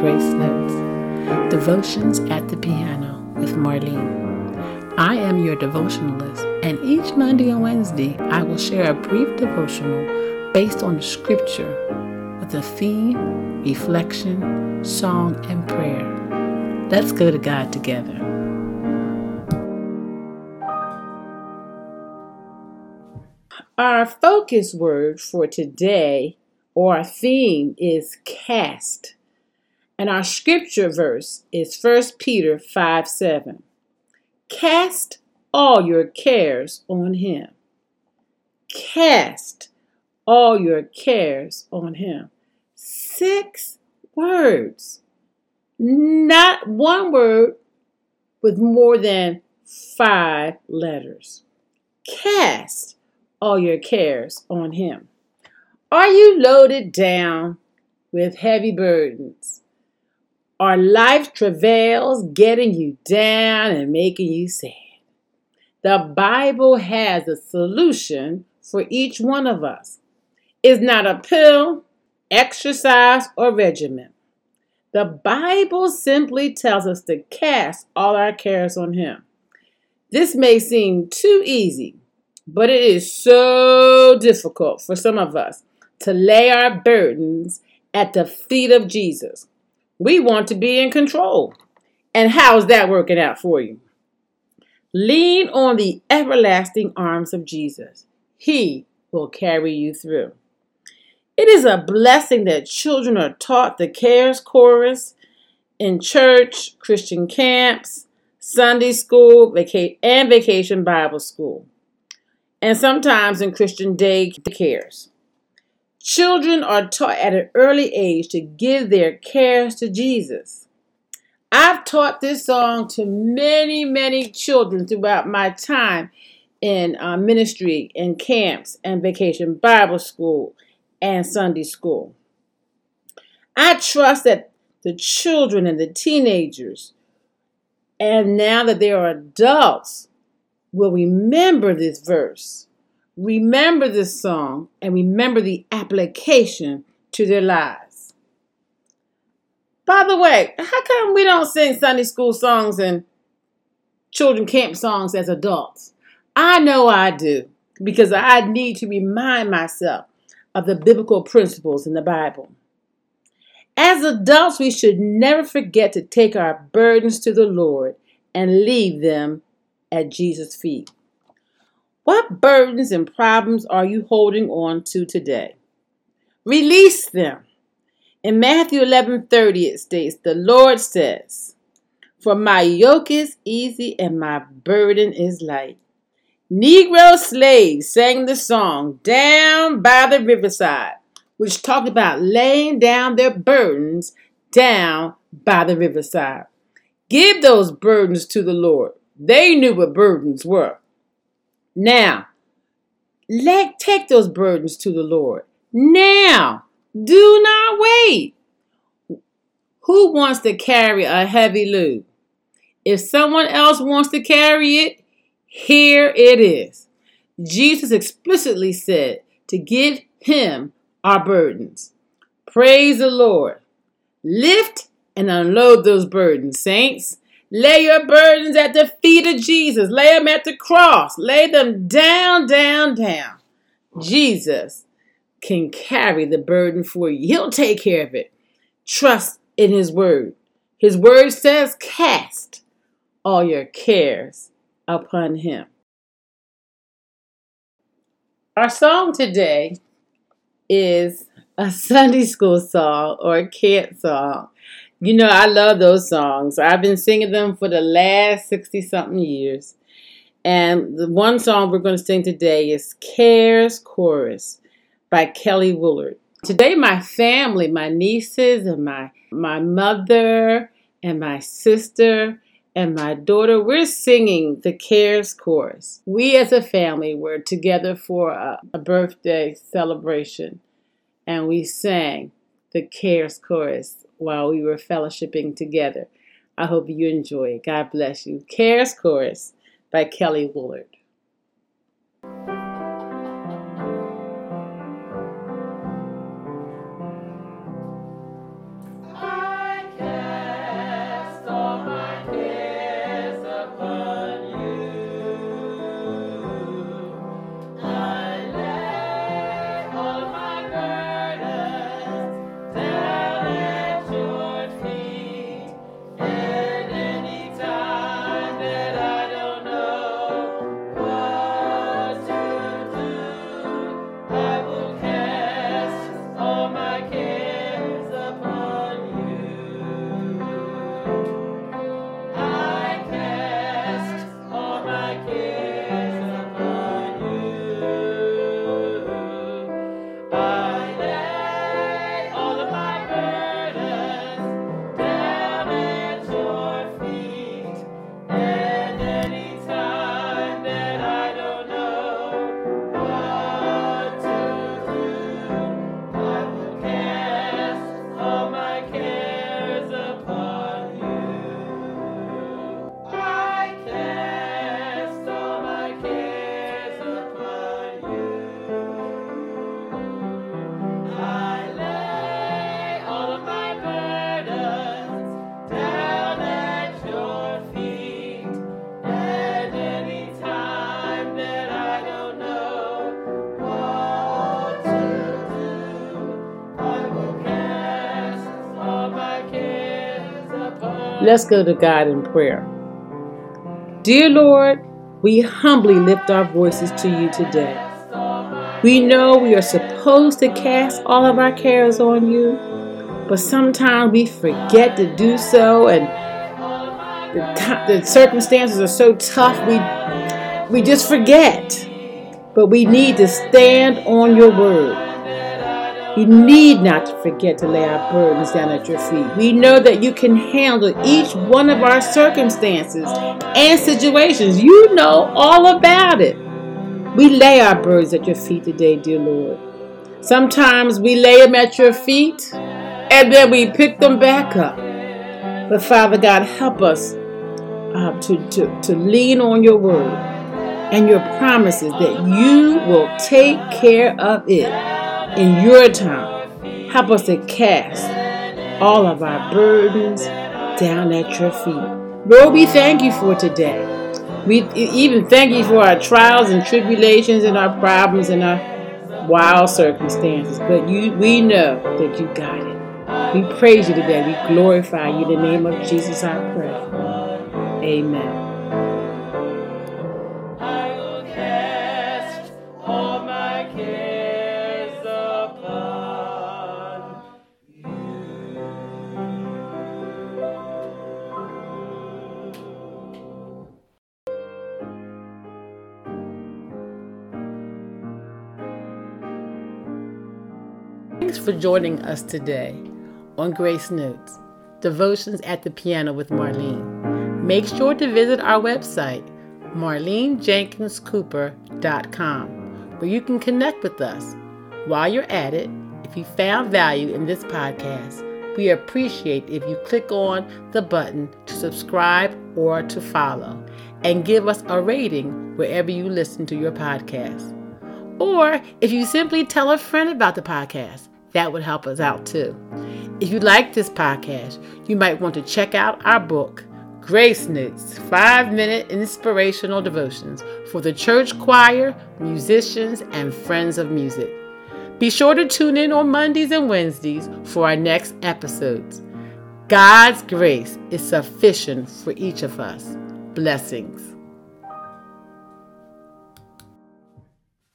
Grace Notes Devotions at the Piano with Marlene. I am your devotionalist, and each Monday and Wednesday I will share a brief devotional based on the scripture with a theme, reflection, song, and prayer. Let's go to God together. Our focus word for today or our theme is cast. And our scripture verse is 1 Peter 5 7. Cast all your cares on him. Cast all your cares on him. Six words. Not one word with more than five letters. Cast all your cares on him. Are you loaded down with heavy burdens? Are life travails getting you down and making you sad? The Bible has a solution for each one of us. It's not a pill, exercise, or regimen. The Bible simply tells us to cast all our cares on Him. This may seem too easy, but it is so difficult for some of us to lay our burdens at the feet of Jesus. We want to be in control. And how's that working out for you? Lean on the everlasting arms of Jesus. He will carry you through. It is a blessing that children are taught the CARES chorus in church, Christian camps, Sunday school, vaca- and vacation Bible school, and sometimes in Christian day cares. Children are taught at an early age to give their cares to Jesus. I've taught this song to many, many children throughout my time in uh, ministry and camps and vacation Bible school and Sunday school. I trust that the children and the teenagers, and now that they are adults, will remember this verse remember this song and remember the application to their lives. By the way, how come we don't sing Sunday school songs and children camp songs as adults? I know I do because I need to remind myself of the biblical principles in the Bible. As adults, we should never forget to take our burdens to the Lord and leave them at Jesus' feet. What burdens and problems are you holding on to today? Release them. In Matthew 11:30 it states, "The Lord says, for my yoke is easy and my burden is light." Negro slaves sang the song Down by the Riverside, which talked about laying down their burdens down by the riverside. Give those burdens to the Lord. They knew what burdens were. Now, let take those burdens to the Lord. Now, do not wait. Who wants to carry a heavy load? If someone else wants to carry it, here it is. Jesus explicitly said to give him our burdens. Praise the Lord. Lift and unload those burdens, saints. Lay your burdens at the feet of Jesus. Lay them at the cross. Lay them down, down, down. Jesus can carry the burden for you. He'll take care of it. Trust in His word. His word says, Cast all your cares upon Him. Our song today is a Sunday school song or a camp song. You know, I love those songs. I've been singing them for the last 60 something years. And the one song we're going to sing today is Cares Chorus by Kelly Woolard. Today, my family, my nieces, and my, my mother, and my sister, and my daughter, we're singing the Cares Chorus. We as a family were together for a, a birthday celebration, and we sang the Cares Chorus while we were fellowshipping together. I hope you enjoy it. God bless you. Cares Chorus by Kelly Woolard. Let's go to God in prayer. Dear Lord, we humbly lift our voices to you today. We know we are supposed to cast all of our cares on you, but sometimes we forget to do so, and the, the circumstances are so tough, we, we just forget. But we need to stand on your word. We need not to forget to lay our burdens down at your feet. We know that you can handle each one of our circumstances and situations. You know all about it. We lay our burdens at your feet today, dear Lord. Sometimes we lay them at your feet and then we pick them back up. But Father God, help us uh, to, to, to lean on your word and your promises that you will take care of it in your time. Help us to cast all of our burdens down at your feet. Lord, we thank you for today. We even thank you for our trials and tribulations and our problems and our wild circumstances. But you, we know that you got it. We praise you today. We glorify you. In the name of Jesus, I pray. Amen. Thanks for joining us today on Grace Notes, Devotions at the Piano with Marlene. Make sure to visit our website, marlenejenkinscooper.com, where you can connect with us. While you're at it, if you found value in this podcast, we appreciate if you click on the button to subscribe or to follow and give us a rating wherever you listen to your podcast. Or if you simply tell a friend about the podcast, that would help us out too. If you like this podcast, you might want to check out our book, Grace Notes Five Minute Inspirational Devotions for the church choir, musicians, and friends of music. Be sure to tune in on Mondays and Wednesdays for our next episodes. God's grace is sufficient for each of us. Blessings.